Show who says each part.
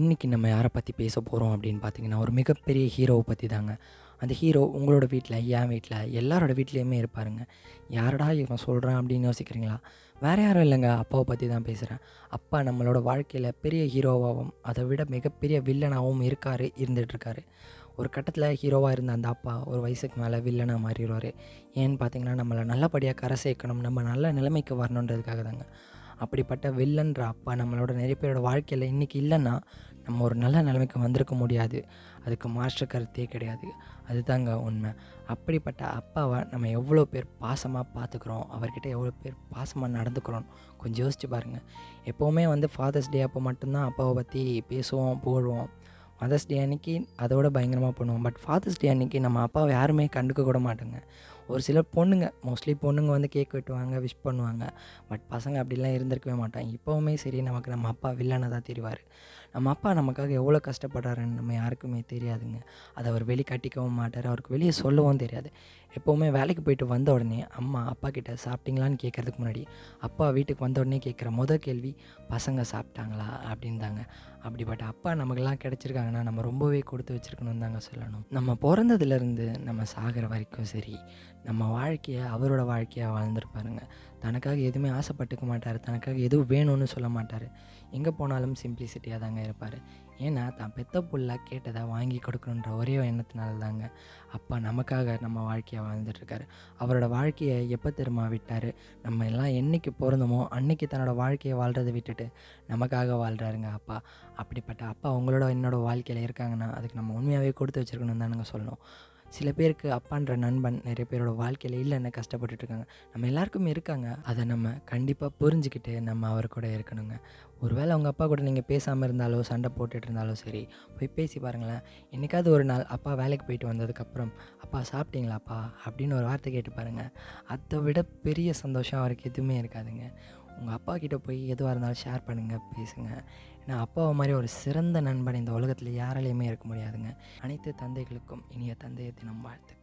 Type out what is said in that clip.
Speaker 1: இன்றைக்கி நம்ம யாரை பற்றி பேச போகிறோம் அப்படின்னு பார்த்தீங்கன்னா ஒரு மிகப்பெரிய ஹீரோவை பற்றி தாங்க. அந்த ஹீரோ உங்களோட வீட்டில் என் வீட்டில் எல்லாரோட வீட்லேயுமே இருப்பாருங்க. யாரடா இவன் சொல்கிறான் அப்படின்னு யோசிக்கிறீங்களா? வேறு யாரும் இல்லைங்க. அப்பாவை பற்றி தான் பேசுகிறேன் அப்பா நம்மளோட வாழ்க்கையில் பெரிய ஹீரோவாகவும் அதை விட மிகப்பெரிய வில்லனாகவும் இருக்கார் இருந்துகிட்ருக்காரு ஒரு கட்டத்தில் ஹீரோவாக இருந்த அந்த அப்பா ஒரு வயசுக்கு மேலே வில்லனாக மாறிடுவார். ஏன்னு பார்த்தீங்கன்னா நம்மளை நல்லபடியாக கரை சேர்க்கணும் நம்ம நல்ல நிலைமைக்கு வரணுன்றதுக்காக தாங்க. அப்படிப்பட்ட வில்லன்ற அப்பா நம்மளோட நிறைய பேரோட வாழ்க்கையில் இன்றைக்கி இல்லைன்னா நம்ம ஒரு நல்ல நிலைமைக்கு வந்திருக்க முடியாது. அதுக்கு மாற்று கருத்தே கிடையாது. அதுதாங்க உண்மை. அப்படிப்பட்ட அப்பாவை நம்ம எவ்வளோ பேர் பாசமாக பார்த்துக்குறோம் அவர்கிட்ட எவ்வளோ பேர் பாசமாக நடந்துக்கிறோம் கொஞ்சம் யோசிச்சு பாருங்கள் எப்போவுமே வந்து ஃபாதர்ஸ் டே அப்போ மட்டும்தான் அப்பாவை பற்றி பேசுவோம் புகழ்வோம் மதர்ஸ் டே அன்னைக்கு அதோட பயங்கரமாக பண்ணுவோம் பட் ஃபாதர்ஸ் டே அன்னைக்கு நம்ம அப்பாவை யாருமே கண்டுக்க கூட மாட்டோங்க. ஒரு சில பொண்ணுங்க மோஸ்ட்லி பொண்ணுங்க வந்து கேக் வெட்டுவாங்க விஷ் பண்ணுவாங்க. பட் பசங்க அப்படிலாம் இருந்திருக்கவே மாட்டாங்க. இப்போவுமே சரி நமக்கு நம்ம அப்பா வில்லனை தான் தெரிவார். நம்ம அப்பா நமக்காக எவ்வளோ கஷ்டப்படுறாருன்னு நம்ம யாருக்குமே தெரியாதுங்க. அதை அவர் வெளி கட்டிக்கவும் மாட்டார். அவருக்கு வெளியே சொல்லவும் தெரியாது. எப்போவுமே வேலைக்கு போயிட்டு வந்த உடனே அம்மா அப்பா கிட்ட சாப்பிட்டீங்களான்னு கேட்குறதுக்கு முன்னாடி அப்பா வீட்டுக்கு வந்த உடனே கேட்குற முதல் கேள்வி பசங்க சாப்பிட்டாங்களா? அப்படின்னு தாங்க அப்படிப்பட்ட அப்பா நமக்கெல்லாம் கிடச்சிருக்காங்கன்னா நம்ம ரொம்பவே கொடுத்து வச்சுருக்கணும் தாங்க சொல்லணும். நம்ம பிறந்ததுலேருந்து நம்ம சாகிற வரைக்கும் சரி நம்ம வாழ்க்கையை அவரோட வாழ்க்கையாக வாழ்ந்துருப்பாருங்க. தனக்காக எதுவுமே ஆசைப்பட்டுக்க மாட்டார். தனக்காக எதுவும் வேணும்னு சொல்ல மாட்டார். எங்கே போனாலும் சிம்பிளிசிட்டியாக தாங்க இருப்பார். ஏன்னா தான் பெத்த புள்ள கேட்டதை வாங்கி கொடுக்கணுன்ற ஒரே எண்ணத்தினால தாங்க அப்பா நமக்காக நம்ம வாழ்க்கையை வாழ்ந்துட்டுருக்காரு. அவரோட வாழ்க்கையை எப்போ திரும்ப விட்டார்? நம்ம எல்லாம் என்றைக்கு பிறந்தோமோ அன்னைக்கு தன்னோட வாழ்க்கையை வாழ்கிறத விட்டுட்டு நமக்காக வாழ்கிறாருங்க அப்பா. அப்படிப்பட்ட அப்பா உங்களோட என்னோட வாழ்க்கையில் இருக்காங்கன்னா அதுக்கு நம்ம உண்மையாகவே கொடுத்து வச்சுருக்கணும் தானுங்க சொல்லணும். சில பேருக்கு அப்பான்ற நண்பன் நிறைய பேரோட வாழ்க்கையில் இல்லைன்னு கஷ்டப்பட்டுட்டு இருக்காங்க நம்ம எல்லாருக்குமே இருக்காங்க. அதை நம்ம கண்டிப்பாக புரிஞ்சுக்கிட்டு நம்ம அவர் கூட இருக்கணுங்க. ஒருவேளை அவங்க அப்பா கூட நீங்கள் பேசாமல் இருந்தாலோ சண்டை போட்டுட்டு இருந்தாலோ சரி போய் பேசி பாருங்களேன். என்றைக்காவது ஒரு நாள் அப்பா வேலைக்கு போயிட்டு வந்ததுக்கப்புறம் அப்பா சாப்பிட்டீங்களாப்பா? அப்படின்னு ஒரு வார்த்தை கேட்டு பாருங்கள் அதை விட பெரிய சந்தோஷம் அவருக்கு எதுவுமே இருக்காதுங்க. உங்கள் அப்பா கிட்டே போய் எதுவாக இருந்தாலும் ஷேர் பண்ணுங்கள் பேசுங்கள் ஏன்னா அப்பாவை மாதிரி ஒரு சிறந்த நண்பன் இந்த உலகத்தில் யாராலையுமே இருக்க முடியாதுங்க. அனைத்து தந்தைகளுக்கும் இனிய தந்தைய தினம் வாழ்த்து